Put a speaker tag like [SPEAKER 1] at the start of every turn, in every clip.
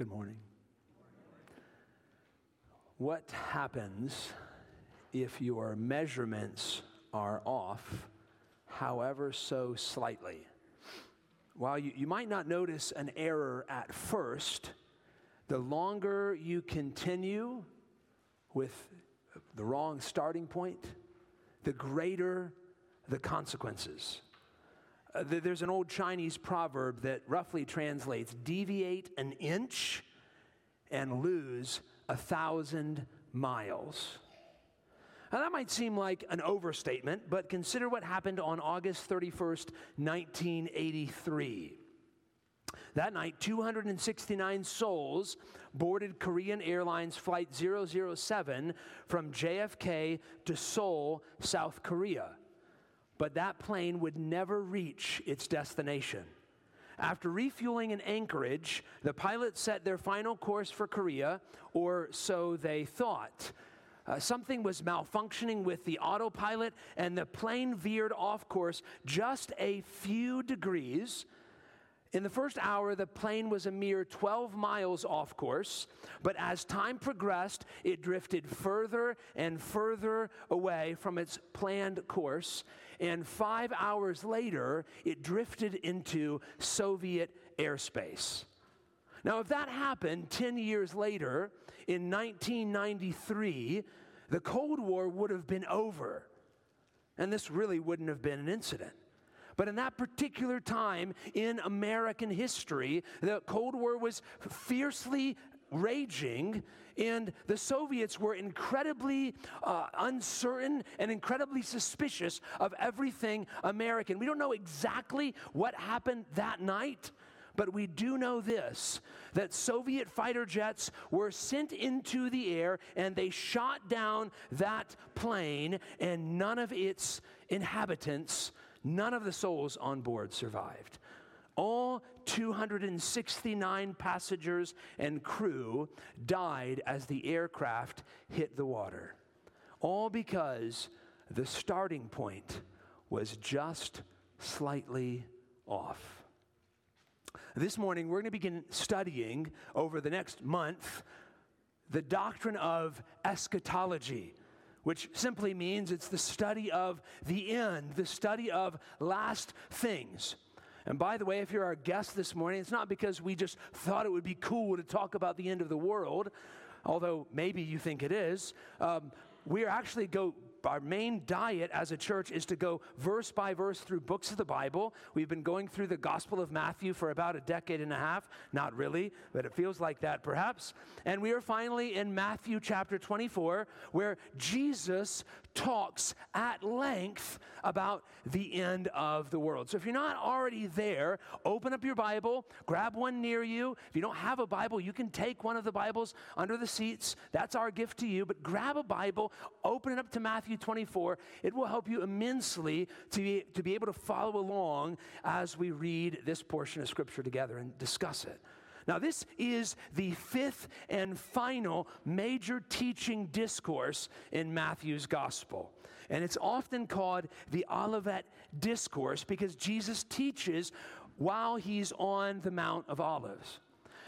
[SPEAKER 1] Good morning. What happens if your measurements are off, however, so slightly? While you, you might not notice an error at first, the longer you continue with the wrong starting point, the greater the consequences. Uh, there's an old Chinese proverb that roughly translates deviate an inch and lose a thousand miles. Now, that might seem like an overstatement, but consider what happened on August 31st, 1983. That night, 269 souls boarded Korean Airlines Flight 007 from JFK to Seoul, South Korea but that plane would never reach its destination. After refueling in Anchorage, the pilots set their final course for Korea, or so they thought. Uh, something was malfunctioning with the autopilot, and the plane veered off course just a few degrees in the first hour, the plane was a mere 12 miles off course, but as time progressed, it drifted further and further away from its planned course. And five hours later, it drifted into Soviet airspace. Now, if that happened 10 years later, in 1993, the Cold War would have been over. And this really wouldn't have been an incident. But in that particular time in American history, the Cold War was fiercely raging, and the Soviets were incredibly uh, uncertain and incredibly suspicious of everything American. We don't know exactly what happened that night. But we do know this that Soviet fighter jets were sent into the air and they shot down that plane, and none of its inhabitants None of the souls on board survived. All 269 passengers and crew died as the aircraft hit the water. All because the starting point was just slightly off. This morning, we're going to begin studying over the next month the doctrine of eschatology which simply means it's the study of the end, the study of last things. And by the way, if you're our guest this morning, it's not because we just thought it would be cool to talk about the end of the world, although maybe you think it is. Um, we actually go our main diet as a church is to go verse by verse through books of the Bible. We've been going through the Gospel of Matthew for about a decade and a half. Not really, but it feels like that perhaps. And we are finally in Matthew chapter 24, where Jesus talks at length about the end of the world. So if you're not already there, open up your Bible, grab one near you. If you don't have a Bible, you can take one of the Bibles under the seats. That's our gift to you. But grab a Bible, open it up to Matthew 24. It will help you immensely to be, to be able to follow along as we read this portion of Scripture together and discuss it. Now, this is the fifth and final major teaching discourse in Matthew's gospel. And it's often called the Olivet Discourse because Jesus teaches while he's on the Mount of Olives.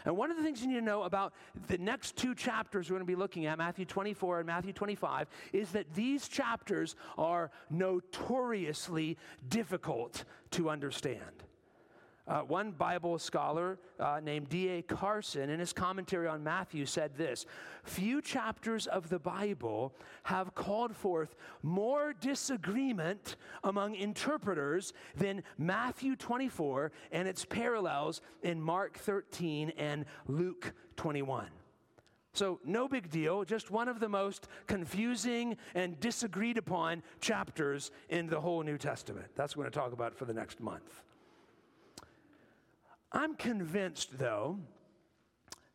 [SPEAKER 1] And one of the things you need to know about the next two chapters we're going to be looking at, Matthew 24 and Matthew 25, is that these chapters are notoriously difficult to understand. Uh, one Bible scholar uh, named D.A. Carson, in his commentary on Matthew, said this Few chapters of the Bible have called forth more disagreement among interpreters than Matthew 24 and its parallels in Mark 13 and Luke 21. So, no big deal, just one of the most confusing and disagreed upon chapters in the whole New Testament. That's what we're going to talk about for the next month. I'm convinced, though,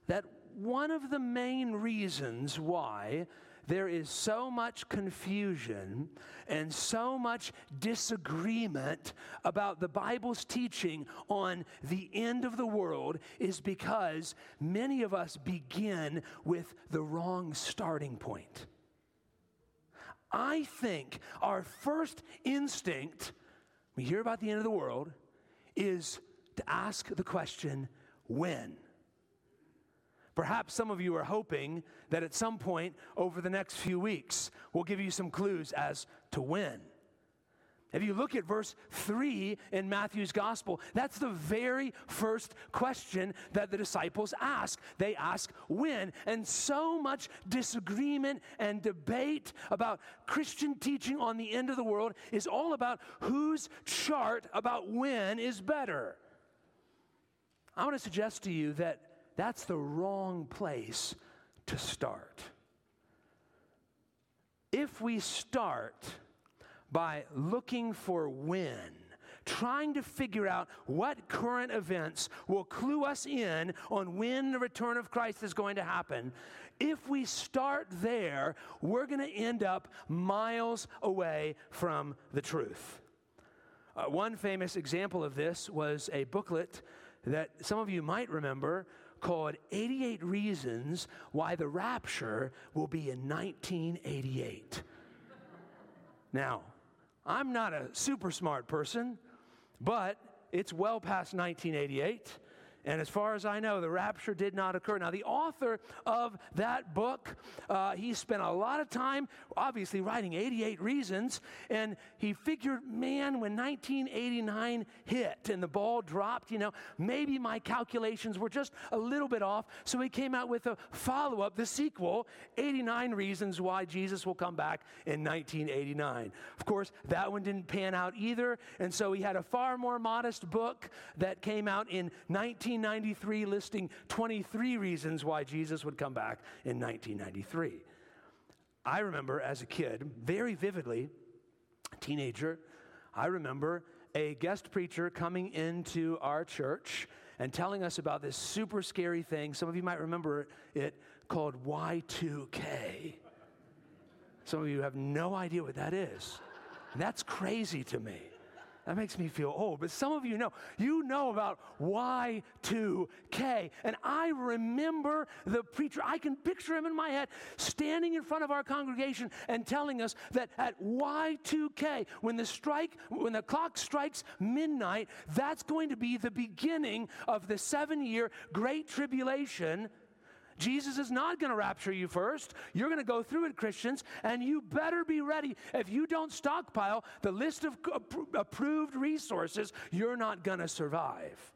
[SPEAKER 1] that one of the main reasons why there is so much confusion and so much disagreement about the Bible's teaching on the end of the world is because many of us begin with the wrong starting point. I think our first instinct, we hear about the end of the world, is to ask the question, when? Perhaps some of you are hoping that at some point over the next few weeks, we'll give you some clues as to when. If you look at verse 3 in Matthew's gospel, that's the very first question that the disciples ask. They ask, when? And so much disagreement and debate about Christian teaching on the end of the world is all about whose chart about when is better. I want to suggest to you that that's the wrong place to start. If we start, by looking for when, trying to figure out what current events will clue us in on when the return of Christ is going to happen. If we start there, we're going to end up miles away from the truth. Uh, one famous example of this was a booklet that some of you might remember called 88 Reasons Why the Rapture Will Be in 1988. now, I'm not a super smart person, but it's well past 1988. And as far as I know, the rapture did not occur. Now, the author of that book, uh, he spent a lot of time, obviously, writing 88 Reasons. And he figured, man, when 1989 hit and the ball dropped, you know, maybe my calculations were just a little bit off. So he came out with a follow up, the sequel 89 Reasons Why Jesus Will Come Back in 1989. Of course, that one didn't pan out either. And so he had a far more modest book that came out in 19. 1993 listing 23 reasons why Jesus would come back in 1993. I remember as a kid, very vividly, teenager, I remember a guest preacher coming into our church and telling us about this super scary thing. Some of you might remember it called Y2K. Some of you have no idea what that is. That's crazy to me. That makes me feel old. But some of you know, you know about Y2K. And I remember the preacher, I can picture him in my head standing in front of our congregation and telling us that at Y2K, when the strike, when the clock strikes midnight, that's going to be the beginning of the seven year great tribulation Jesus is not going to rapture you first. You're going to go through it, Christians, and you better be ready. If you don't stockpile the list of approved resources, you're not going to survive.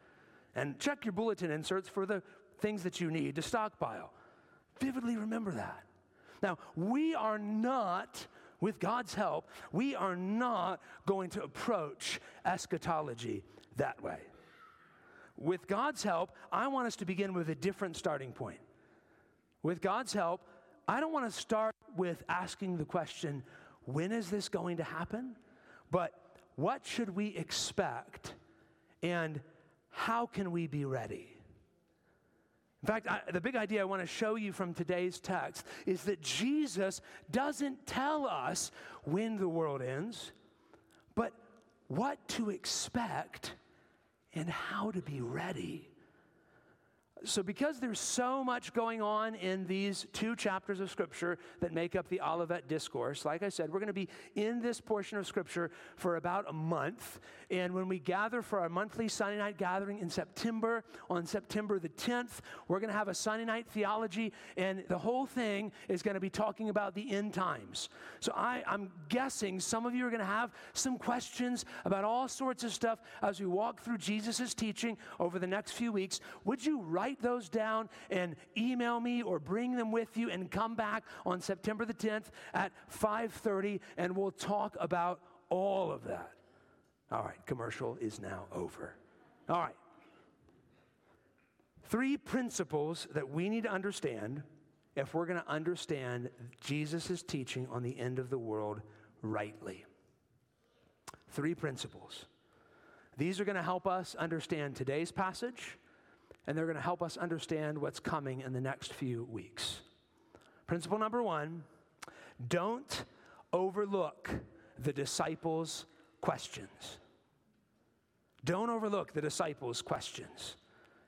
[SPEAKER 1] And check your bulletin inserts for the things that you need to stockpile. Vividly remember that. Now, we are not, with God's help, we are not going to approach eschatology that way. With God's help, I want us to begin with a different starting point. With God's help, I don't want to start with asking the question, when is this going to happen? But what should we expect and how can we be ready? In fact, I, the big idea I want to show you from today's text is that Jesus doesn't tell us when the world ends, but what to expect and how to be ready. So, because there's so much going on in these two chapters of Scripture that make up the Olivet Discourse, like I said, we're going to be in this portion of Scripture for about a month. And when we gather for our monthly Sunday night gathering in September, on September the 10th, we're going to have a Sunday night theology, and the whole thing is going to be talking about the end times. So, I, I'm guessing some of you are going to have some questions about all sorts of stuff as we walk through Jesus' teaching over the next few weeks. Would you write write those down and email me or bring them with you and come back on September the 10th at 5:30 and we'll talk about all of that. All right, commercial is now over. All right. Three principles that we need to understand if we're going to understand Jesus' teaching on the end of the world rightly. Three principles. These are going to help us understand today's passage and they're going to help us understand what's coming in the next few weeks. Principle number one don't overlook the disciples' questions. Don't overlook the disciples' questions.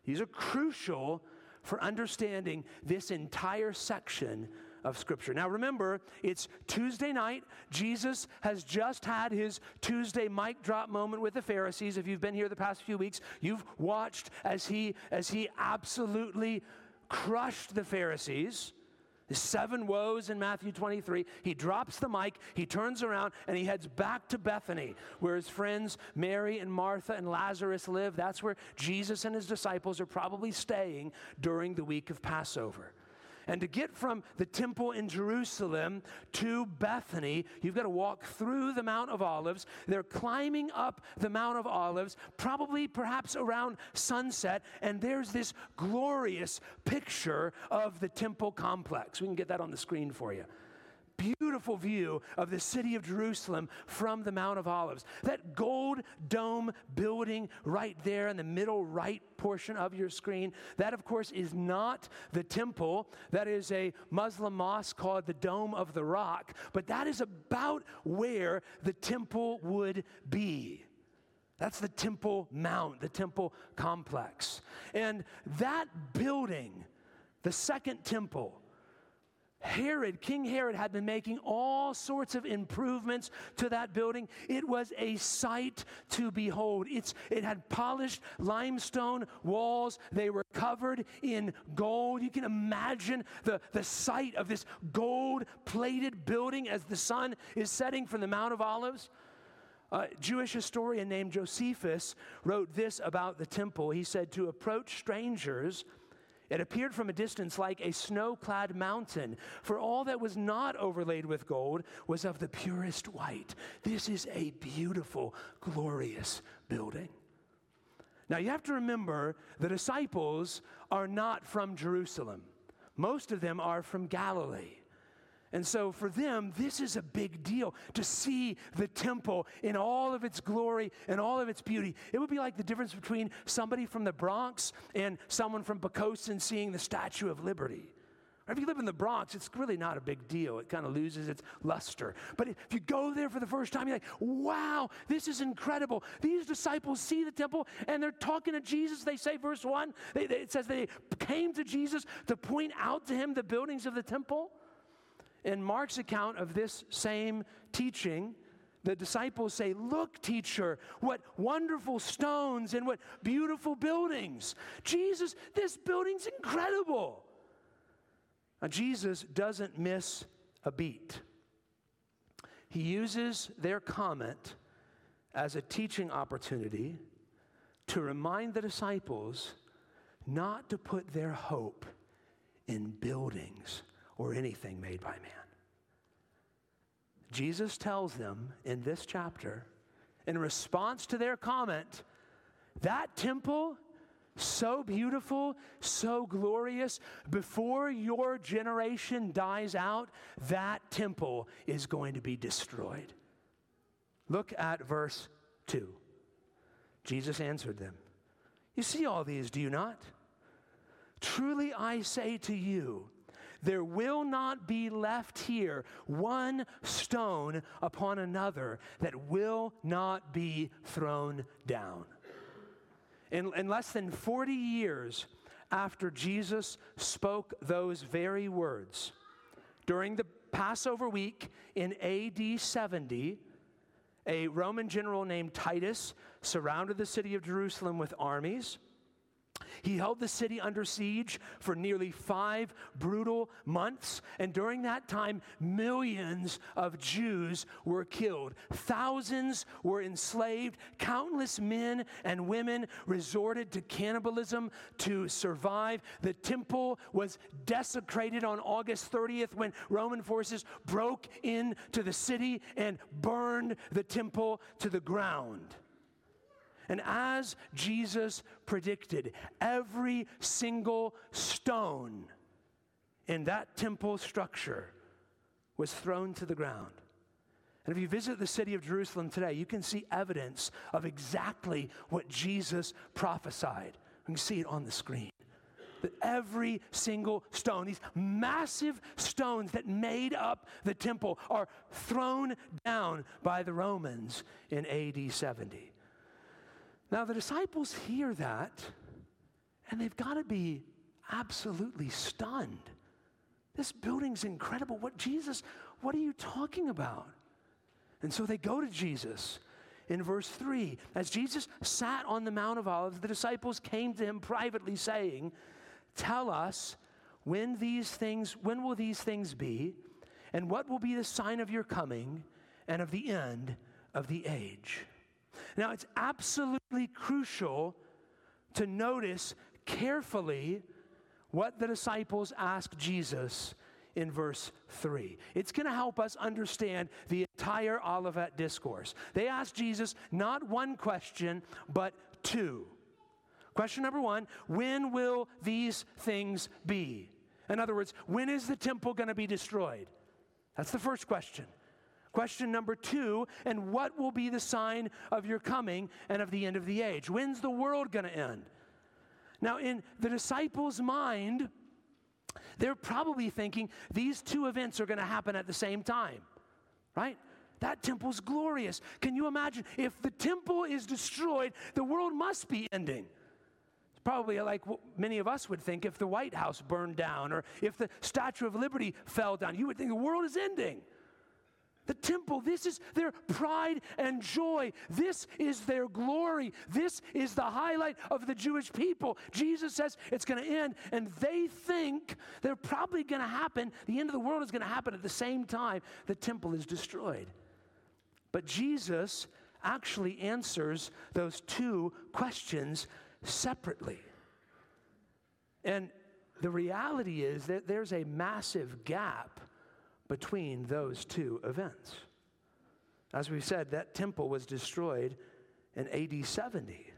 [SPEAKER 1] These are crucial for understanding this entire section of Scripture. Now remember, it's Tuesday night. Jesus has just had his Tuesday mic drop moment with the Pharisees. If you've been here the past few weeks, you've watched as he as he absolutely crushed the Pharisees. The seven woes in Matthew 23. He drops the mic, he turns around, and he heads back to Bethany, where his friends Mary and Martha and Lazarus live. That's where Jesus and his disciples are probably staying during the week of Passover. And to get from the temple in Jerusalem to Bethany, you've got to walk through the Mount of Olives. They're climbing up the Mount of Olives, probably perhaps around sunset, and there's this glorious picture of the temple complex. We can get that on the screen for you beautiful view of the city of Jerusalem from the Mount of Olives. That gold dome building right there in the middle right portion of your screen, that of course is not the temple. That is a Muslim mosque called the Dome of the Rock, but that is about where the temple would be. That's the Temple Mount, the temple complex. And that building, the second temple, Herod, King Herod, had been making all sorts of improvements to that building. It was a sight to behold. It's, it had polished limestone walls, they were covered in gold. You can imagine the, the sight of this gold plated building as the sun is setting from the Mount of Olives. A Jewish historian named Josephus wrote this about the temple. He said, To approach strangers, it appeared from a distance like a snow clad mountain, for all that was not overlaid with gold was of the purest white. This is a beautiful, glorious building. Now, you have to remember the disciples are not from Jerusalem, most of them are from Galilee. And so for them, this is a big deal to see the temple in all of its glory and all of its beauty. It would be like the difference between somebody from the Bronx and someone from Poquoson seeing the Statue of Liberty. If you live in the Bronx, it's really not a big deal. It kind of loses its luster. But if you go there for the first time, you're like, wow, this is incredible. These disciples see the temple and they're talking to Jesus. They say, verse 1, they, they, it says they came to Jesus to point out to him the buildings of the temple in Mark's account of this same teaching, the disciples say, Look, teacher, what wonderful stones and what beautiful buildings. Jesus, this building's incredible. Now, Jesus doesn't miss a beat. He uses their comment as a teaching opportunity to remind the disciples not to put their hope in buildings or anything made by man. Jesus tells them in this chapter, in response to their comment, that temple, so beautiful, so glorious, before your generation dies out, that temple is going to be destroyed. Look at verse 2. Jesus answered them, You see all these, do you not? Truly I say to you, there will not be left here one stone upon another that will not be thrown down. In, in less than 40 years after Jesus spoke those very words, during the Passover week in AD 70, a Roman general named Titus surrounded the city of Jerusalem with armies. He held the city under siege for nearly five brutal months, and during that time, millions of Jews were killed. Thousands were enslaved. Countless men and women resorted to cannibalism to survive. The temple was desecrated on August 30th when Roman forces broke into the city and burned the temple to the ground. And as Jesus predicted, every single stone in that temple structure was thrown to the ground. And if you visit the city of Jerusalem today, you can see evidence of exactly what Jesus prophesied. You can see it on the screen. That every single stone, these massive stones that made up the temple, are thrown down by the Romans in AD 70. Now, the disciples hear that, and they've got to be absolutely stunned. This building's incredible. What, Jesus, what are you talking about? And so they go to Jesus in verse 3. As Jesus sat on the Mount of Olives, the disciples came to him privately, saying, Tell us when these things, when will these things be? And what will be the sign of your coming and of the end of the age? Now, it's absolutely crucial to notice carefully what the disciples ask Jesus in verse 3. It's going to help us understand the entire Olivet discourse. They ask Jesus not one question, but two. Question number one When will these things be? In other words, when is the temple going to be destroyed? That's the first question. Question number two, and what will be the sign of your coming and of the end of the age? When's the world going to end? Now, in the disciples' mind, they're probably thinking these two events are going to happen at the same time, right? That temple's glorious. Can you imagine? If the temple is destroyed, the world must be ending. It's probably like what many of us would think if the White House burned down or if the Statue of Liberty fell down. You would think the world is ending. The temple, this is their pride and joy. This is their glory. This is the highlight of the Jewish people. Jesus says it's going to end, and they think they're probably going to happen. The end of the world is going to happen at the same time the temple is destroyed. But Jesus actually answers those two questions separately. And the reality is that there's a massive gap between those two events. As we said, that temple was destroyed in AD 70.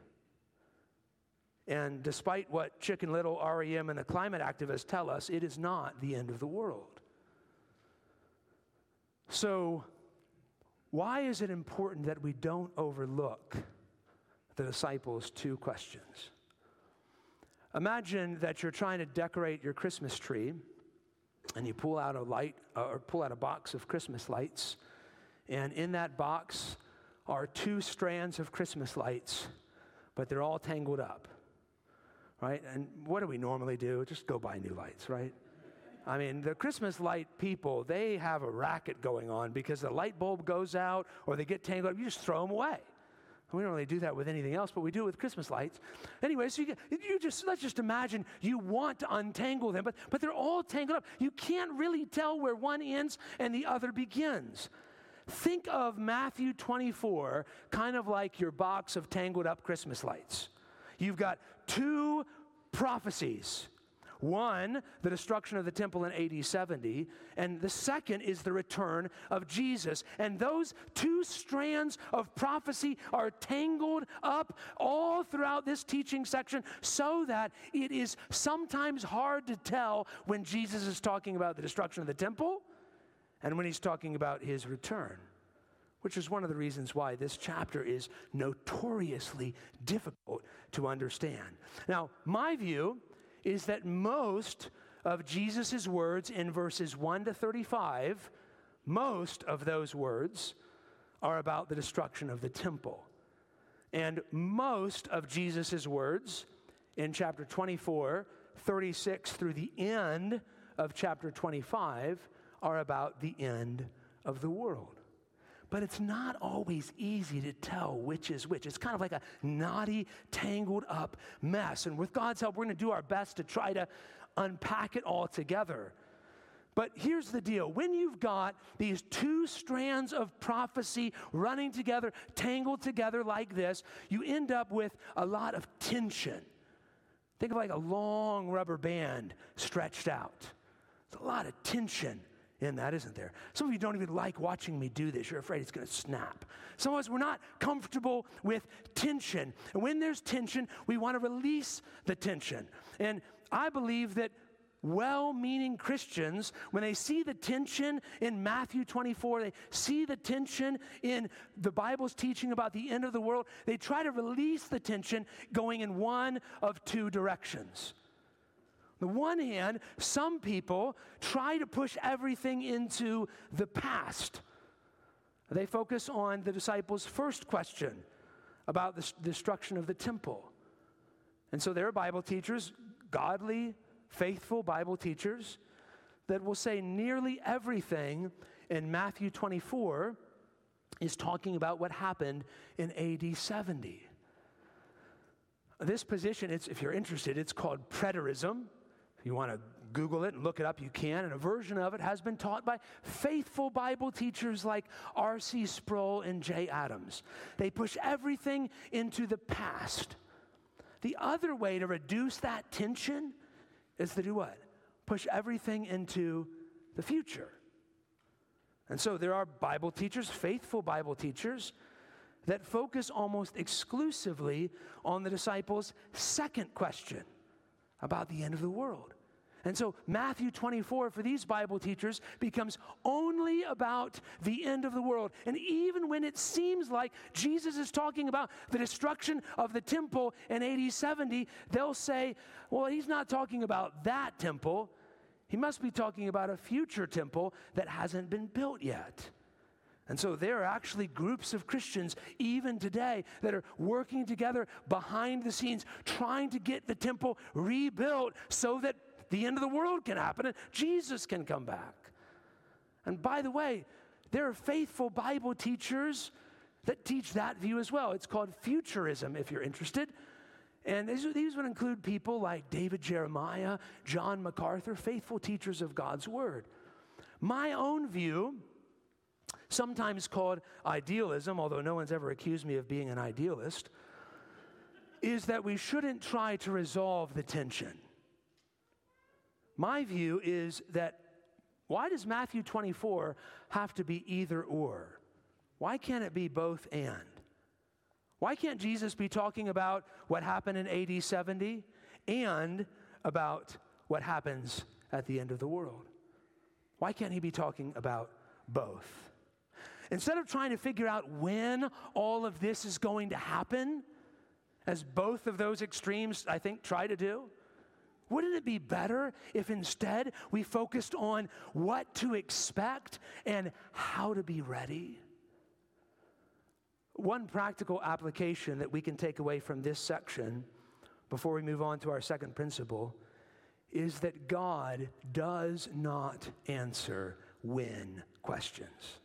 [SPEAKER 1] And despite what Chicken Little, REM, and the climate activists tell us, it is not the end of the world. So, why is it important that we don't overlook the disciples' two questions? Imagine that you're trying to decorate your Christmas tree and you pull out a light uh, or pull out a box of Christmas lights, and in that box are two strands of Christmas lights, but they're all tangled up. Right? And what do we normally do? Just go buy new lights, right? I mean, the Christmas light people, they have a racket going on because the light bulb goes out or they get tangled up. You just throw them away. We don't really do that with anything else, but we do it with Christmas lights. Anyway, so you, you just let's just imagine you want to untangle them, but but they're all tangled up. You can't really tell where one ends and the other begins. Think of Matthew 24 kind of like your box of tangled up Christmas lights. You've got two prophecies one, the destruction of the temple in AD 70, and the second is the return of Jesus. And those two strands of prophecy are tangled up all throughout this teaching section so that it is sometimes hard to tell when Jesus is talking about the destruction of the temple and when he's talking about his return which is one of the reasons why this chapter is notoriously difficult to understand. Now, my view is that most of Jesus' words in verses 1 to 35, most of those words are about the destruction of the temple. And most of Jesus' words in chapter 24, 36 through the end of chapter 25 are about the end of the world. But it's not always easy to tell which is which. It's kind of like a knotty, tangled up mess. And with God's help, we're going to do our best to try to unpack it all together. But here's the deal when you've got these two strands of prophecy running together, tangled together like this, you end up with a lot of tension. Think of like a long rubber band stretched out. It's a lot of tension in that, isn't there? Some of you don't even like watching me do this. You're afraid it's going to snap. Some of us, we're not comfortable with tension. And when there's tension, we want to release the tension. And I believe that well meaning Christians, when they see the tension in Matthew 24, they see the tension in the Bible's teaching about the end of the world, they try to release the tension going in one of two directions. On the one hand, some people try to push everything into the past. They focus on the disciples' first question about the destruction of the temple. And so there are Bible teachers, godly, faithful Bible teachers, that will say nearly everything in Matthew 24 is talking about what happened in AD 70. This position, if you're interested, it's called preterism you want to Google it and look it up, you can. And a version of it has been taught by faithful Bible teachers like R.C. Sproul and Jay Adams. They push everything into the past. The other way to reduce that tension is to do what? Push everything into the future. And so there are Bible teachers, faithful Bible teachers, that focus almost exclusively on the disciples' second question about the end of the world. And so Matthew 24 for these Bible teachers becomes only about the end of the world. And even when it seems like Jesus is talking about the destruction of the temple in AD 70, they'll say, well, he's not talking about that temple. He must be talking about a future temple that hasn't been built yet. And so there are actually groups of Christians, even today, that are working together behind the scenes, trying to get the temple rebuilt so that the end of the world can happen and Jesus can come back. And by the way, there are faithful Bible teachers that teach that view as well. It's called futurism, if you're interested. And these, these would include people like David Jeremiah, John MacArthur, faithful teachers of God's Word. My own view, sometimes called idealism, although no one's ever accused me of being an idealist, is that we shouldn't try to resolve the tension. My view is that why does Matthew 24 have to be either or? Why can't it be both and? Why can't Jesus be talking about what happened in AD 70 and about what happens at the end of the world? Why can't he be talking about both? Instead of trying to figure out when all of this is going to happen, as both of those extremes, I think, try to do, wouldn't it be better if instead we focused on what to expect and how to be ready? One practical application that we can take away from this section before we move on to our second principle is that God does not answer when questions.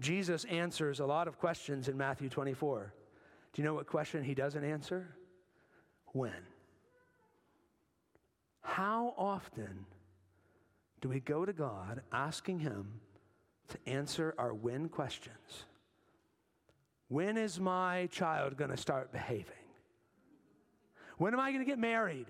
[SPEAKER 1] Jesus answers a lot of questions in Matthew 24. Do you know what question he doesn't answer? When? How often do we go to God asking Him to answer our when questions? When is my child going to start behaving? When am I going to get married?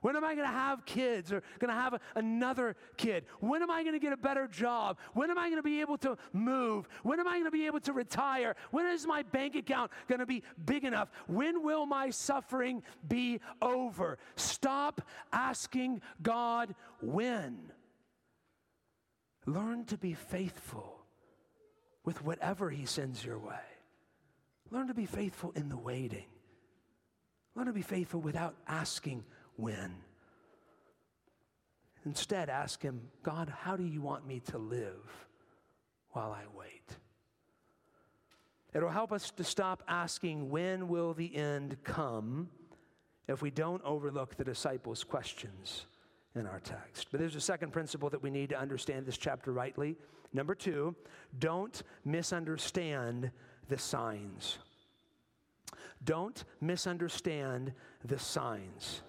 [SPEAKER 1] When am I going to have kids or going to have a, another kid? When am I going to get a better job? When am I going to be able to move? When am I going to be able to retire? When is my bank account going to be big enough? When will my suffering be over? Stop asking God when. Learn to be faithful with whatever He sends your way. Learn to be faithful in the waiting. Learn to be faithful without asking when. Instead, ask Him, God, how do you want me to live while I wait? It'll help us to stop asking, when will the end come, if we don't overlook the disciples' questions in our text. But there's a second principle that we need to understand this chapter rightly. Number two, don't misunderstand the signs. Don't misunderstand the signs.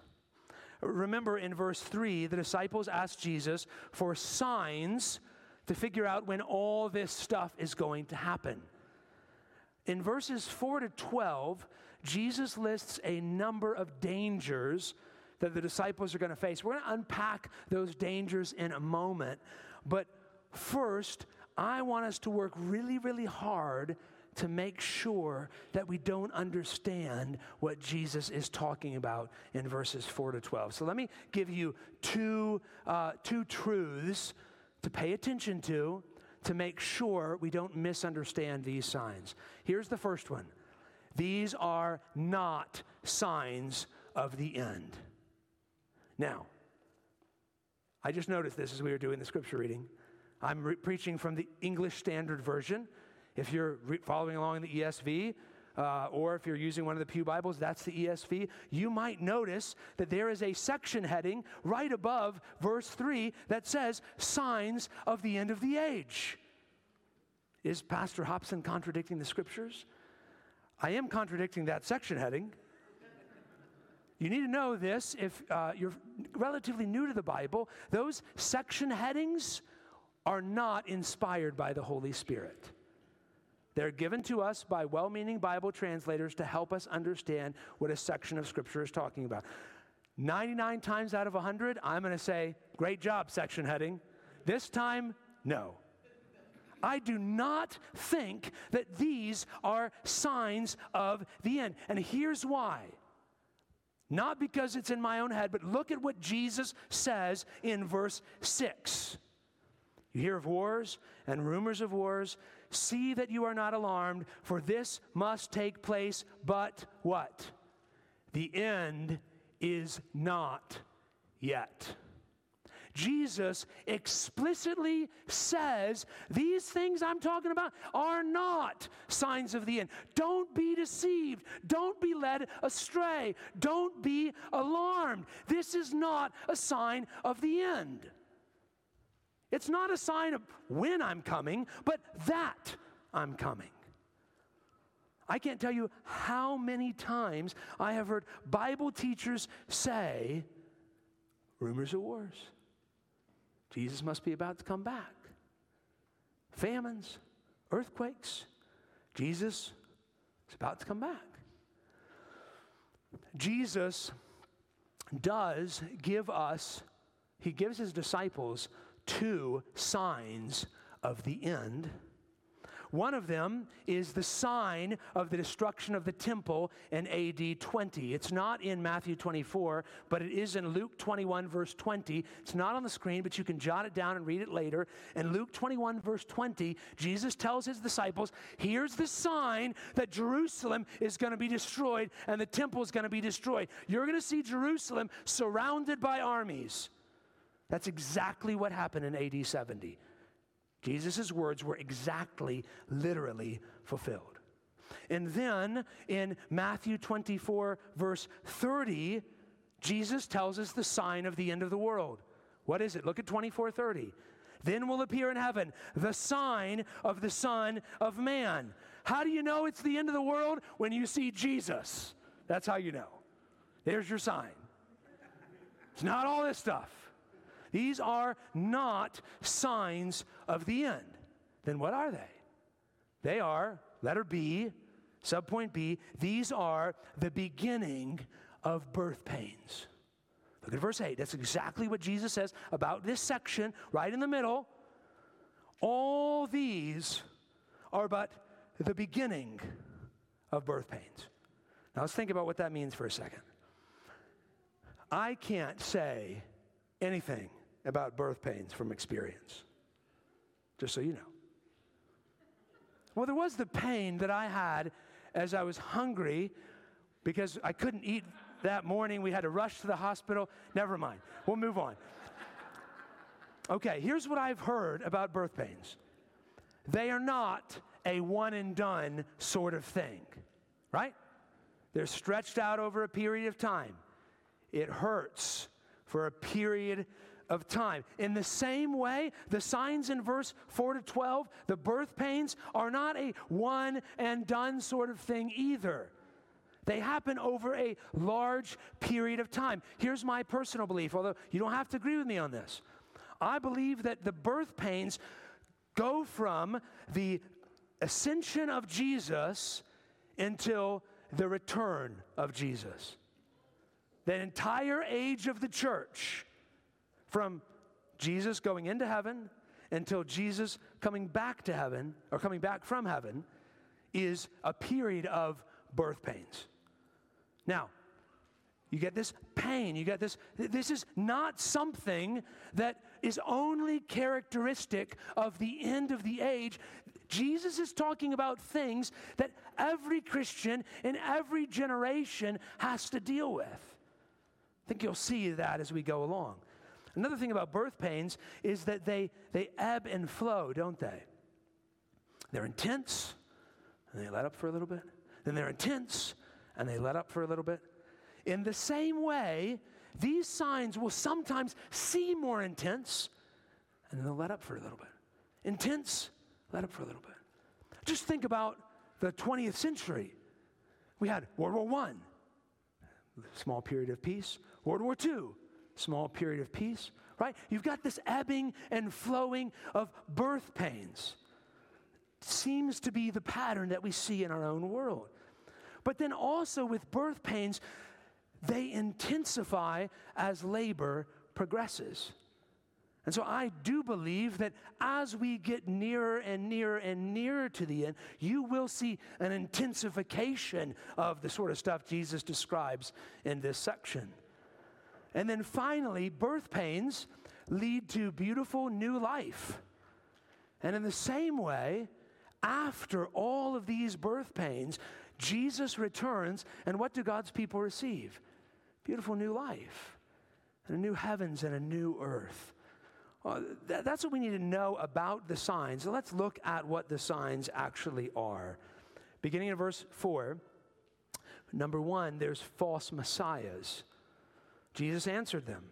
[SPEAKER 1] Remember in verse 3, the disciples asked Jesus for signs to figure out when all this stuff is going to happen. In verses 4 to 12, Jesus lists a number of dangers that the disciples are going to face. We're going to unpack those dangers in a moment. But first, I want us to work really, really hard to make sure that we don't understand what Jesus is talking about in verses 4 to 12. So let me give you two, uh, two truths to pay attention to to make sure we don't misunderstand these signs. Here's the first one these are not signs of the end. Now, I just noticed this as we were doing the scripture reading. I'm re- preaching from the English Standard Version. If you're re- following along in the ESV, uh, or if you're using one of the Pew Bibles, that's the ESV, you might notice that there is a section heading right above verse 3 that says, Signs of the End of the Age. Is Pastor Hobson contradicting the scriptures? I am contradicting that section heading. you need to know this if uh, you're relatively new to the Bible. Those section headings are not inspired by the Holy Spirit. They're given to us by well meaning Bible translators to help us understand what a section of Scripture is talking about. 99 times out of 100, I'm going to say, Great job, section heading. This time, no. I do not think that these are signs of the end. And here's why. Not because it's in my own head, but look at what Jesus says in verse 6. You hear of wars and rumors of wars. See that you are not alarmed, for this must take place, but what? The end is not yet. Jesus explicitly says these things I'm talking about are not signs of the end. Don't be deceived. Don't be led astray. Don't be alarmed. This is not a sign of the end. It's not a sign of when I'm coming, but that I'm coming. I can't tell you how many times I have heard Bible teachers say, rumors of wars. Jesus must be about to come back. Famines, earthquakes. Jesus is about to come back. Jesus does give us, he gives his disciples two signs of the end one of them is the sign of the destruction of the temple in AD 20. It's not in Matthew 24, but it is in Luke 21, verse 20. It's not on the screen, but you can jot it down and read it later. In Luke 21, verse 20, Jesus tells his disciples, Here's the sign that Jerusalem is going to be destroyed and the temple is going to be destroyed. You're going to see Jerusalem surrounded by armies. That's exactly what happened in AD 70. Jesus' words were exactly, literally fulfilled. And then in Matthew 24, verse 30, Jesus tells us the sign of the end of the world. What is it? Look at 24 30. Then will appear in heaven the sign of the Son of Man. How do you know it's the end of the world? When you see Jesus. That's how you know. There's your sign. It's not all this stuff. These are not signs of the end. Then what are they? They are, letter B, subpoint B, these are the beginning of birth pains. Look at verse 8. That's exactly what Jesus says about this section right in the middle. All these are but the beginning of birth pains. Now let's think about what that means for a second. I can't say anything about birth pains from experience, just so you know. Well, there was the pain that I had as I was hungry because I couldn't eat that morning. We had to rush to the hospital. Never mind. We'll move on. Okay, here's what I've heard about birth pains they are not a one and done sort of thing, right? They're stretched out over a period of time. It hurts for a period of time. In the same way, the signs in verse 4 to 12, the birth pains, are not a one and done sort of thing either. They happen over a large period of time. Here's my personal belief, although you don't have to agree with me on this. I believe that the birth pains go from the ascension of Jesus until the return of Jesus. The entire age of the church from Jesus going into heaven until Jesus coming back to heaven or coming back from heaven is a period of birth pains. Now, you get this pain, you get this. This is not something that is only characteristic of the end of the age. Jesus is talking about things that every Christian in every generation has to deal with. I think you'll see that as we go along. Another thing about birth pains is that they, they ebb and flow, don't they? They're intense, and they let up for a little bit. Then they're intense, and they let up for a little bit. In the same way, these signs will sometimes seem more intense, and then they'll let up for a little bit. Intense, let up for a little bit. Just think about the 20th century. We had World War I, small period of peace. World War II, small period of peace, right? You've got this ebbing and flowing of birth pains. Seems to be the pattern that we see in our own world. But then also with birth pains, they intensify as labor progresses. And so I do believe that as we get nearer and nearer and nearer to the end, you will see an intensification of the sort of stuff Jesus describes in this section. And then finally, birth pains lead to beautiful new life. And in the same way, after all of these birth pains, Jesus returns, and what do God's people receive? Beautiful new life, and a new heavens and a new earth. Uh, th- that's what we need to know about the signs. So let's look at what the signs actually are. Beginning in verse 4, number one, there's false messiahs. Jesus answered them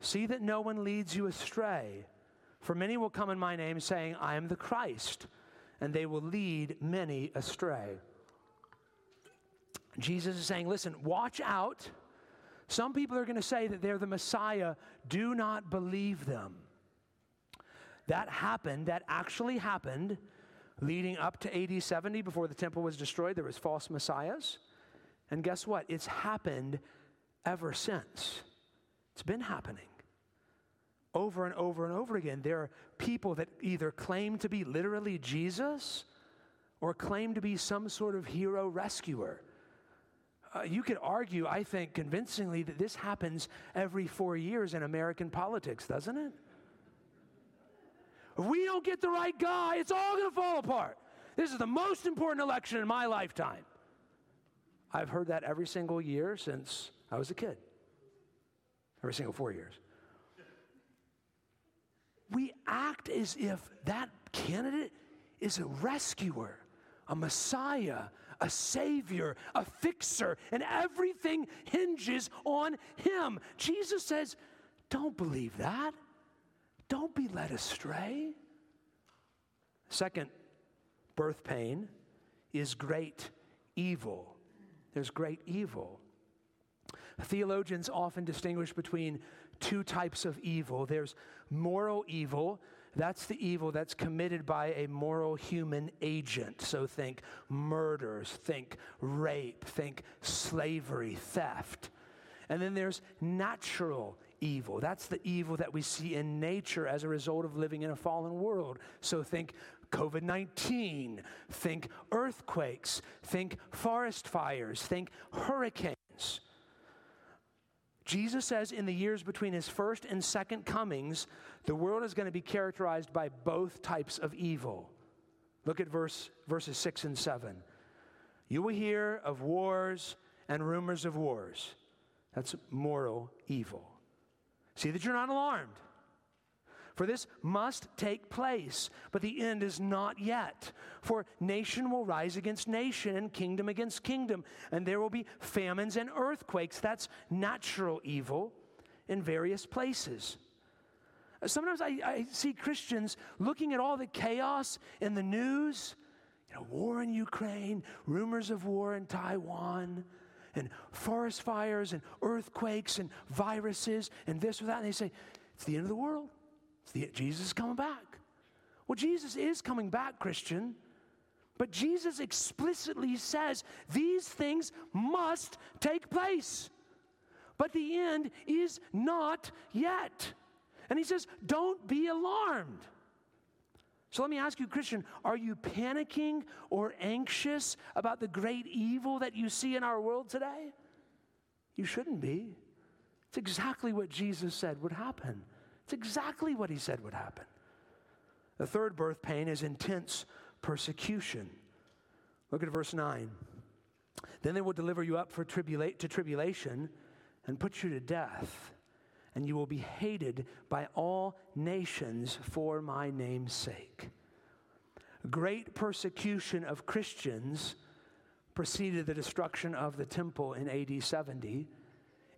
[SPEAKER 1] See that no one leads you astray. For many will come in my name, saying, I am the Christ, and they will lead many astray. Jesus is saying, Listen, watch out. Some people are going to say that they're the Messiah. Do not believe them. That happened, that actually happened leading up to AD 70 before the temple was destroyed. There was false messiahs. And guess what? It's happened ever since. It's been happening over and over and over again. There are people that either claim to be literally Jesus or claim to be some sort of hero rescuer. Uh, you could argue, I think, convincingly that this happens every four years in American politics, doesn't it? If we don't get the right guy, it's all going to fall apart. This is the most important election in my lifetime. I've heard that every single year since I was a kid. Every single four years. We act as if that candidate is a rescuer, a messiah, a savior, a fixer, and everything hinges on him. Jesus says, Don't believe that. Don't be led astray. Second, birth pain is great evil. There's great evil. Theologians often distinguish between two types of evil there's moral evil, that's the evil that's committed by a moral human agent. So think murders, think rape, think slavery, theft. And then there's natural evil. That's the evil that we see in nature as a result of living in a fallen world. So think COVID 19, think earthquakes, think forest fires, think hurricanes. Jesus says in the years between his first and second comings, the world is going to be characterized by both types of evil. Look at verse, verses 6 and 7. You will hear of wars and rumors of wars. That's moral evil. See that you're not alarmed. For this must take place, but the end is not yet. For nation will rise against nation and kingdom against kingdom, and there will be famines and earthquakes. That's natural evil in various places. Sometimes I, I see Christians looking at all the chaos in the news you know, war in Ukraine, rumors of war in Taiwan, and forest fires and earthquakes and viruses and this or that. And they say, it's the end of the world. Jesus is coming back. Well, Jesus is coming back, Christian. But Jesus explicitly says these things must take place. But the end is not yet. And he says, don't be alarmed. So let me ask you, Christian, are you panicking or anxious about the great evil that you see in our world today? You shouldn't be. It's exactly what Jesus said would happen. It's exactly what he said would happen. The third birth pain is intense persecution. Look at verse 9. Then they will deliver you up for tribula- to tribulation and put you to death, and you will be hated by all nations for my name's sake. Great persecution of Christians preceded the destruction of the temple in AD 70,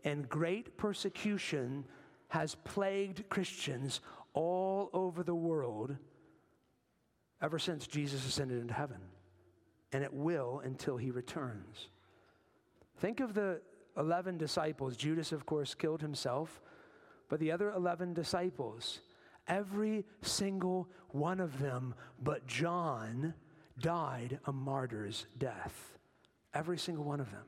[SPEAKER 1] and great persecution has plagued Christians all over the world ever since Jesus ascended into heaven. And it will until he returns. Think of the 11 disciples, Judas, of course, killed himself, but the other 11 disciples, every single one of them but John died a martyr's death. Every single one of them.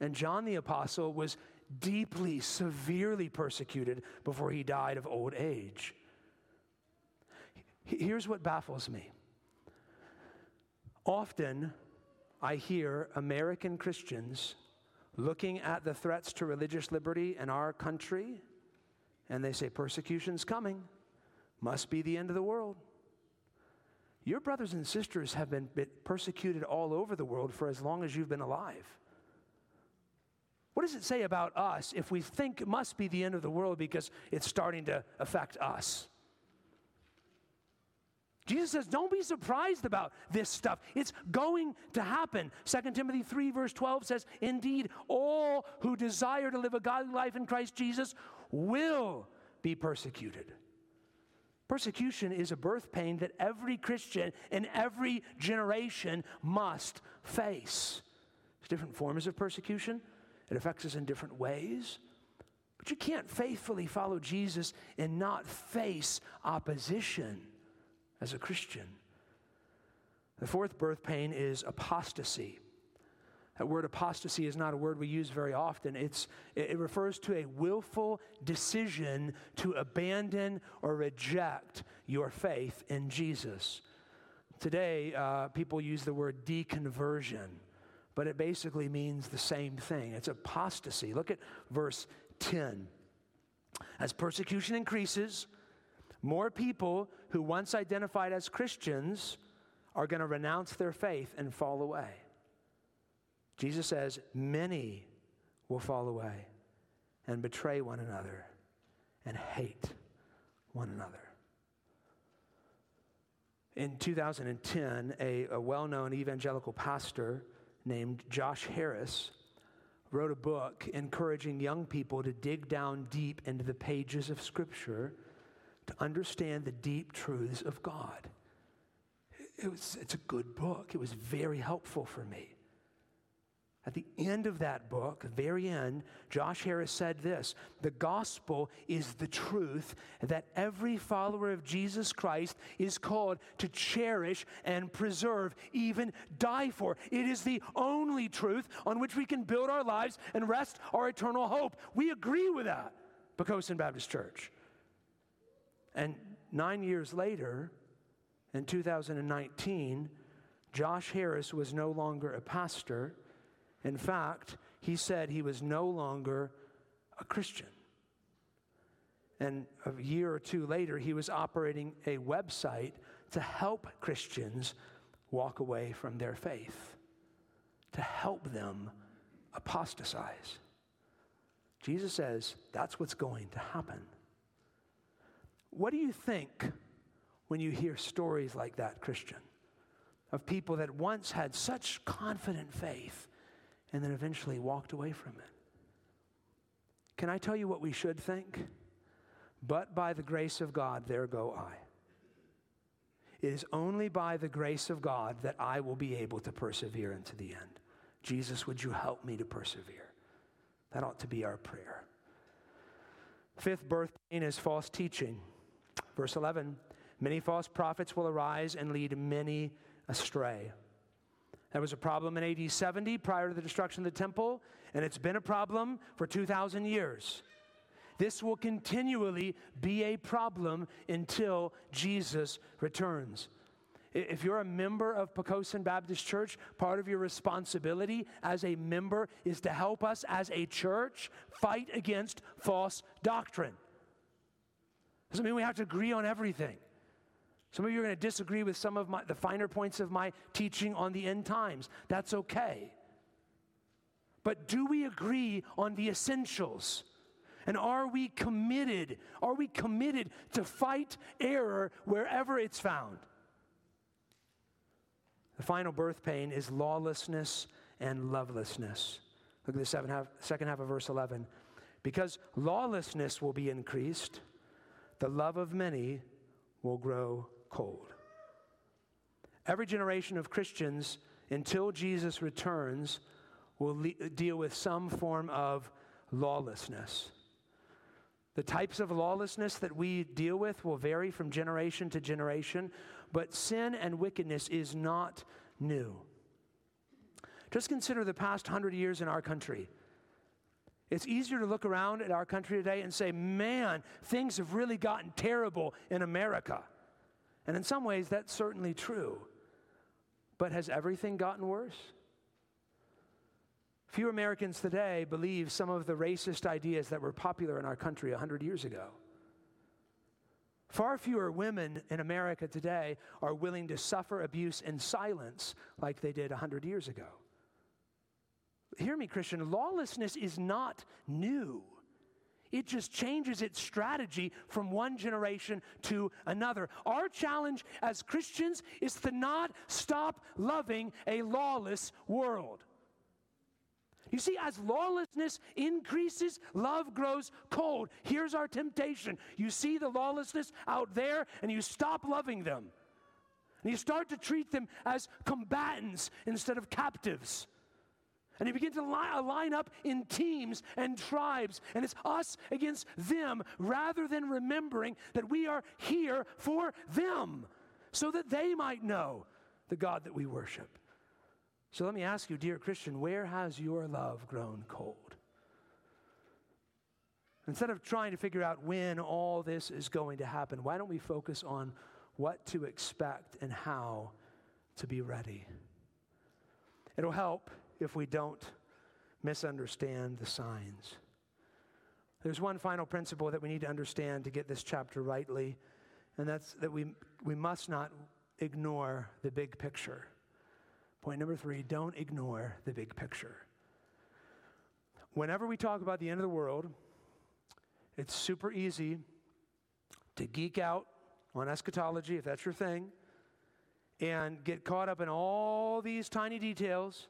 [SPEAKER 1] And John the Apostle was deeply, severely persecuted before he died of old age. Here's what baffles me. Often, I hear American Christians looking at the threats to religious liberty in our country, and they say, Persecution's coming, must be the end of the world. Your brothers and sisters have been persecuted all over the world for as long as you've been alive. What does it say about us if we think it must be the end of the world because it's starting to affect us? Jesus says, don't be surprised about this stuff. It's going to happen. 2 Timothy 3, verse 12 says, Indeed, all who desire to live a godly life in Christ Jesus will be persecuted. Persecution is a birth pain that every Christian in every generation must face. There's different forms of persecution, it affects us in different ways. But you can't faithfully follow Jesus and not face opposition as a Christian. The fourth birth pain is apostasy. That word apostasy is not a word we use very often. It's, it refers to a willful decision to abandon or reject your faith in Jesus. Today, uh, people use the word deconversion, but it basically means the same thing. It's apostasy. Look at verse 10. As persecution increases, more people who once identified as Christians are going to renounce their faith and fall away. Jesus says, Many will fall away and betray one another and hate one another. In 2010, a, a well known evangelical pastor named Josh Harris wrote a book encouraging young people to dig down deep into the pages of Scripture to understand the deep truths of God. It was, it's a good book. It was very helpful for me. At the end of that book, very end, Josh Harris said this The gospel is the truth that every follower of Jesus Christ is called to cherish and preserve, even die for. It is the only truth on which we can build our lives and rest our eternal hope. We agree with that, Poquoson Baptist Church. And nine years later, in 2019, Josh Harris was no longer a pastor. In fact, he said he was no longer a Christian. And a year or two later, he was operating a website to help Christians walk away from their faith, to help them apostatize. Jesus says that's what's going to happen. What do you think when you hear stories like that, Christian? Of people that once had such confident faith and then eventually walked away from it. Can I tell you what we should think? But by the grace of God, there go I. It is only by the grace of God that I will be able to persevere into the end. Jesus, would you help me to persevere? That ought to be our prayer. Fifth birth pain is false teaching. Verse 11 Many false prophets will arise and lead many astray. That was a problem in AD 70 prior to the destruction of the temple, and it's been a problem for 2,000 years. This will continually be a problem until Jesus returns. If you're a member of Poquoson Baptist Church, part of your responsibility as a member is to help us as a church fight against false doctrine. Doesn't mean we have to agree on everything. Some of you are going to disagree with some of my, the finer points of my teaching on the end times. That's okay. But do we agree on the essentials? And are we committed? Are we committed to fight error wherever it's found? The final birth pain is lawlessness and lovelessness. Look at the half, second half of verse 11. Because lawlessness will be increased the love of many will grow cold. Every generation of Christians, until Jesus returns, will le- deal with some form of lawlessness. The types of lawlessness that we deal with will vary from generation to generation, but sin and wickedness is not new. Just consider the past hundred years in our country. It's easier to look around at our country today and say, man, things have really gotten terrible in America. And in some ways, that's certainly true. But has everything gotten worse? Few Americans today believe some of the racist ideas that were popular in our country 100 years ago. Far fewer women in America today are willing to suffer abuse in silence like they did 100 years ago. Hear me, Christian, lawlessness is not new. It just changes its strategy from one generation to another. Our challenge as Christians is to not stop loving a lawless world. You see, as lawlessness increases, love grows cold. Here's our temptation you see the lawlessness out there, and you stop loving them. And you start to treat them as combatants instead of captives. And you begin to li- uh, line up in teams and tribes, and it's us against them rather than remembering that we are here for them so that they might know the God that we worship. So let me ask you, dear Christian, where has your love grown cold? Instead of trying to figure out when all this is going to happen, why don't we focus on what to expect and how to be ready? It'll help if we don't misunderstand the signs. There's one final principle that we need to understand to get this chapter rightly, and that's that we, we must not ignore the big picture. Point number three don't ignore the big picture. Whenever we talk about the end of the world, it's super easy to geek out on eschatology, if that's your thing, and get caught up in all these tiny details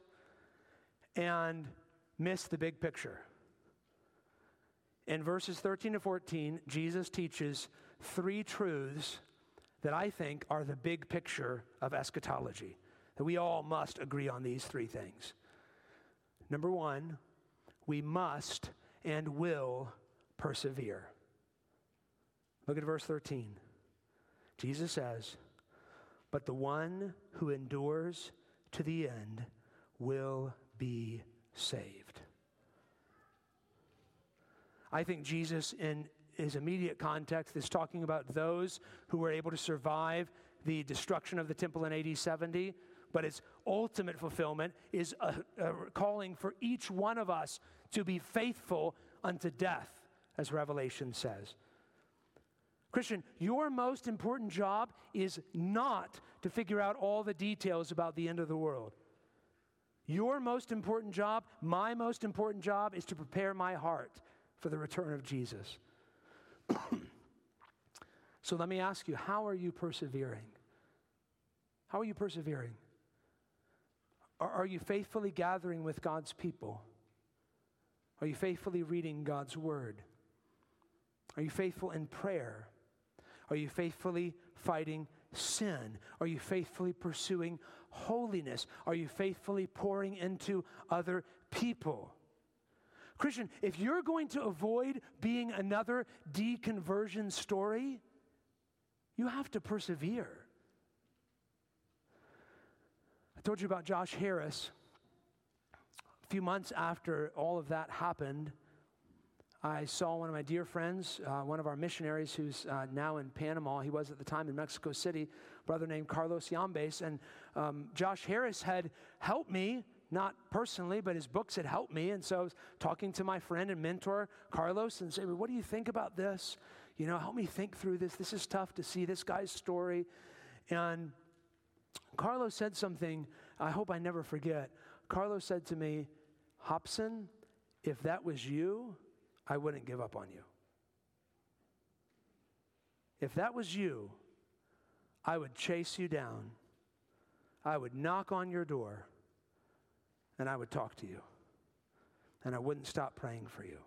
[SPEAKER 1] and miss the big picture. In verses 13 to 14, Jesus teaches three truths that I think are the big picture of eschatology that we all must agree on these three things. Number one, we must and will persevere. Look at verse 13. Jesus says, But the one who endures to the end will be saved. I think Jesus, in his immediate context, is talking about those who were able to survive the destruction of the temple in AD 70 but its ultimate fulfillment is a, a calling for each one of us to be faithful unto death, as Revelation says. Christian, your most important job is not to figure out all the details about the end of the world. Your most important job, my most important job, is to prepare my heart for the return of Jesus. so let me ask you how are you persevering? How are you persevering? Are, are you faithfully gathering with God's people? Are you faithfully reading God's word? Are you faithful in prayer? Are you faithfully fighting sin? Are you faithfully pursuing holiness? Are you faithfully pouring into other people? Christian, if you're going to avoid being another deconversion story, you have to persevere I told you about Josh Harris. A few months after all of that happened, I saw one of my dear friends, uh, one of our missionaries who's uh, now in Panama. He was at the time in Mexico City, brother named Carlos Yambes. And um, Josh Harris had helped me, not personally, but his books had helped me. And so I was talking to my friend and mentor, Carlos, and saying, What do you think about this? You know, help me think through this. This is tough to see this guy's story. And Carlos said something I hope I never forget. Carlos said to me, Hobson, if that was you, I wouldn't give up on you. If that was you, I would chase you down. I would knock on your door and I would talk to you. And I wouldn't stop praying for you.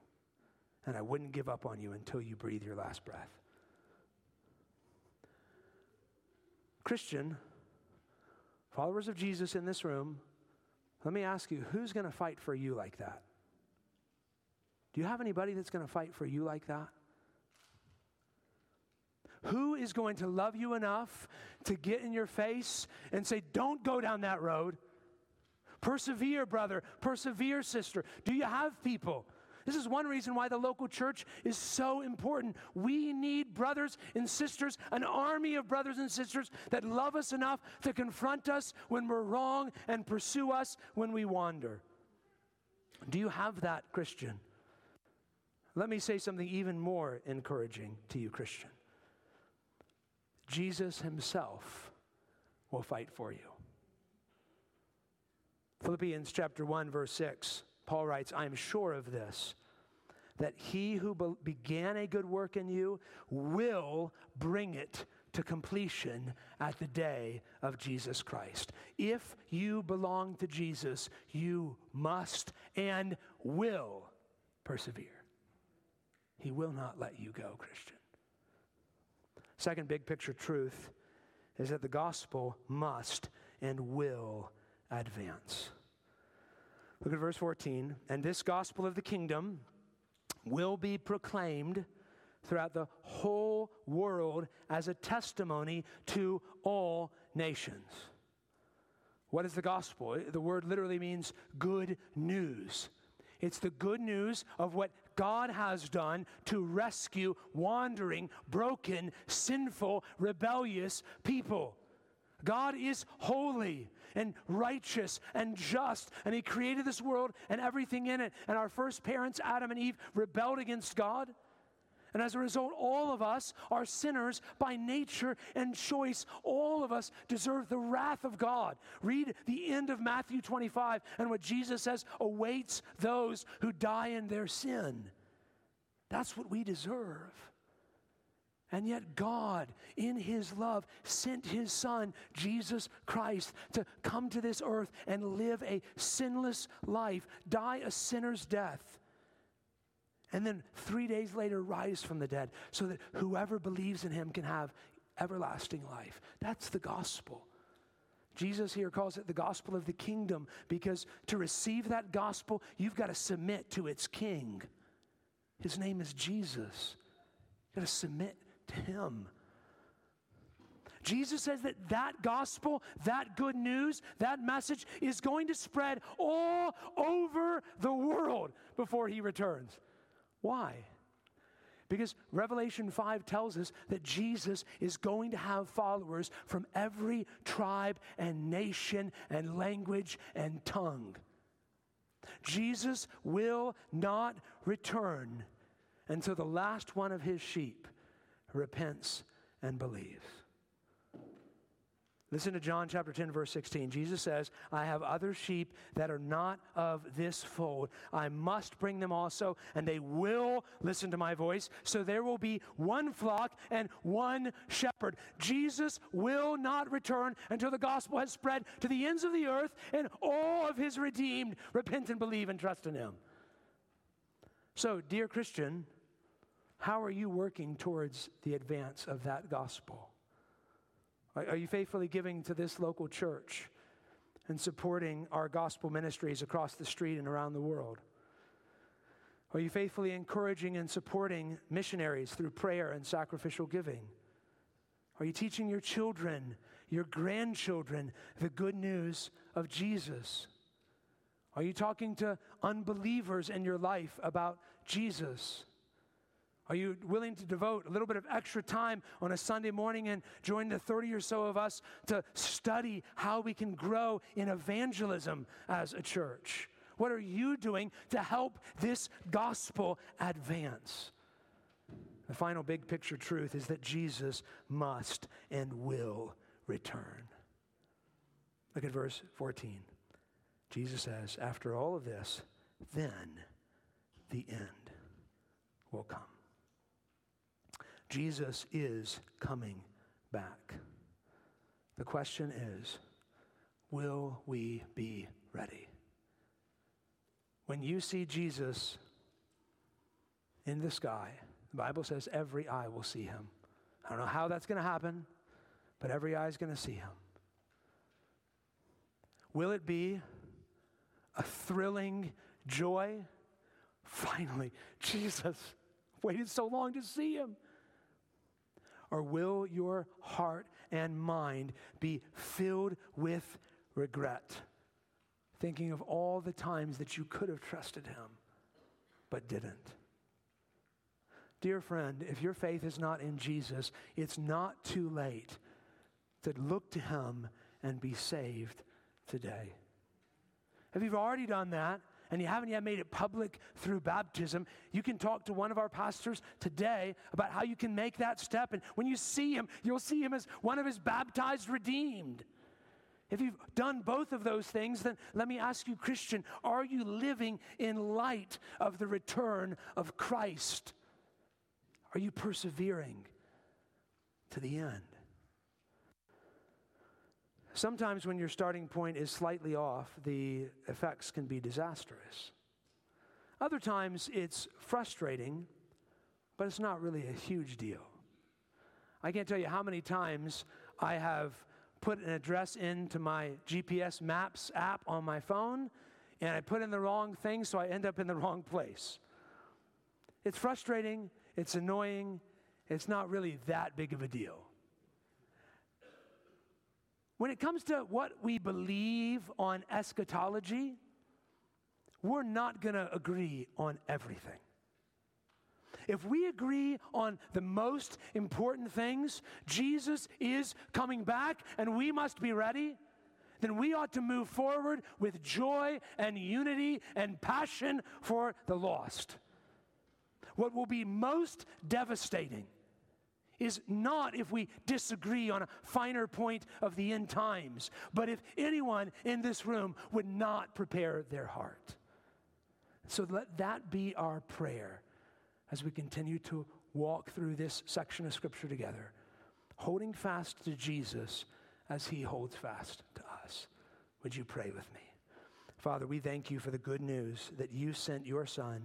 [SPEAKER 1] And I wouldn't give up on you until you breathe your last breath. Christian, followers of Jesus in this room, Let me ask you who's going to fight for you like that? Do you have anybody that's going to fight for you like that? Who is going to love you enough to get in your face and say, Don't go down that road? Persevere, brother. Persevere, sister. Do you have people? This is one reason why the local church is so important. We need brothers and sisters, an army of brothers and sisters that love us enough to confront us when we're wrong and pursue us when we wander. Do you have that, Christian? Let me say something even more encouraging to you, Christian. Jesus himself will fight for you. Philippians chapter 1 verse 6. Paul writes, I am sure of this, that he who be- began a good work in you will bring it to completion at the day of Jesus Christ. If you belong to Jesus, you must and will persevere. He will not let you go, Christian. Second big picture truth is that the gospel must and will advance. Look at verse 14. And this gospel of the kingdom will be proclaimed throughout the whole world as a testimony to all nations. What is the gospel? The word literally means good news. It's the good news of what God has done to rescue wandering, broken, sinful, rebellious people. God is holy and righteous and just, and He created this world and everything in it. And our first parents, Adam and Eve, rebelled against God. And as a result, all of us are sinners by nature and choice. All of us deserve the wrath of God. Read the end of Matthew 25 and what Jesus says awaits those who die in their sin. That's what we deserve. And yet, God, in His love, sent His Son, Jesus Christ, to come to this earth and live a sinless life, die a sinner's death, and then three days later rise from the dead so that whoever believes in Him can have everlasting life. That's the gospel. Jesus here calls it the gospel of the kingdom because to receive that gospel, you've got to submit to its king. His name is Jesus. You've got to submit to him. Jesus says that that gospel, that good news, that message is going to spread all over the world before he returns. Why? Because Revelation 5 tells us that Jesus is going to have followers from every tribe and nation and language and tongue. Jesus will not return until the last one of his sheep repents and believes. Listen to John chapter 10, verse 16. Jesus says, I have other sheep that are not of this fold. I must bring them also, and they will listen to my voice. So there will be one flock and one shepherd. Jesus will not return until the gospel has spread to the ends of the earth, and all of his redeemed repent and believe and trust in him. So, dear Christian, how are you working towards the advance of that gospel? Are, you faithfully giving to this local church and supporting our gospel ministries across the street and around the world? Are you faithfully encouraging and supporting missionaries through prayer and sacrificial giving? Are you teaching your children, your grandchildren, the good news of Jesus? Are you talking to unbelievers in your life about Jesus? Are you willing to devote a little bit of extra time on a Sunday morning and join the 30 or so of us to study how we can grow in evangelism as a church? What are you doing to help this gospel advance? The final big picture truth is that Jesus must and will return. Look at verse 14. Jesus says, After all of this, then the end will come. Jesus is coming back. The question is will we be ready? When you see Jesus in the sky, the Bible says every eye will see him. I don't know how that's going to happen, but every eye is going to see him. Will it be a thrilling joy. Finally, Jesus waited so long to see him. Or will your heart and mind be filled with regret, thinking of all the times that you could have trusted him but didn't? Dear friend, if your faith is not in Jesus, it's not too late to look to him and be saved today. If you've already done that, and you haven't yet made it public through baptism, you can talk to one of our pastors today about how you can make that step. And when you see him, you'll see him as one of his baptized redeemed. If you've done both of those things, then let me ask you, Christian, are you living in light of the return of Christ? Are you persevering to the end? Sometimes, when your starting point is slightly off, the effects can be disastrous. Other times, it's frustrating, but it's not really a huge deal. I can't tell you how many times I have put an address into my GPS Maps app on my phone, and I put in the wrong thing, so I end up in the wrong place. It's frustrating, it's annoying, it's not really that big of a deal. When it comes to what we believe on eschatology, we're not going to agree on everything. If we agree on the most important things, Jesus is coming back and we must be ready, then we ought to move forward with joy and unity and passion for the lost. What will be most devastating is not if we disagree on a finer point of the end times, but if anyone in this room would not prepare their heart. So let that be our prayer as we continue to walk through this section of Scripture together, holding fast to Jesus as he holds fast to us. Would you pray with me? Father, we thank you for the good news that you sent your Son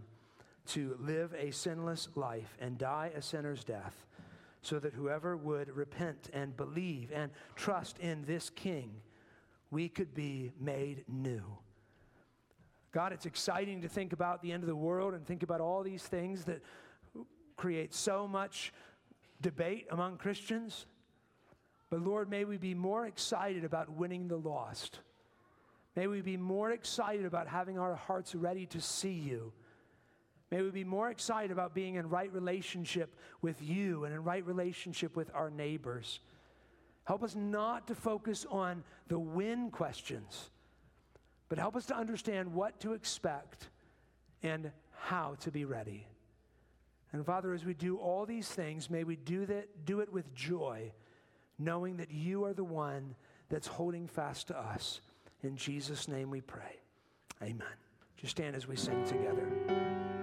[SPEAKER 1] to live a sinless life and die a sinner's death so that whoever would repent and believe and trust in this King, we could be made new. God, it's exciting to think about the end of the world and think about all these things that create so much debate among Christians. But Lord, may we be more excited about winning the lost. May we be more excited about having our hearts ready to see you May we be more excited about being in right relationship with you and in right relationship with our neighbors. Help us not to focus on the when questions, but help us to understand what to expect and how to be ready. And Father, as we do all these things, may we do, that, do it with joy, knowing that you are the one that's holding fast to us. In Jesus' name we pray. Amen. Just stand as we sing together.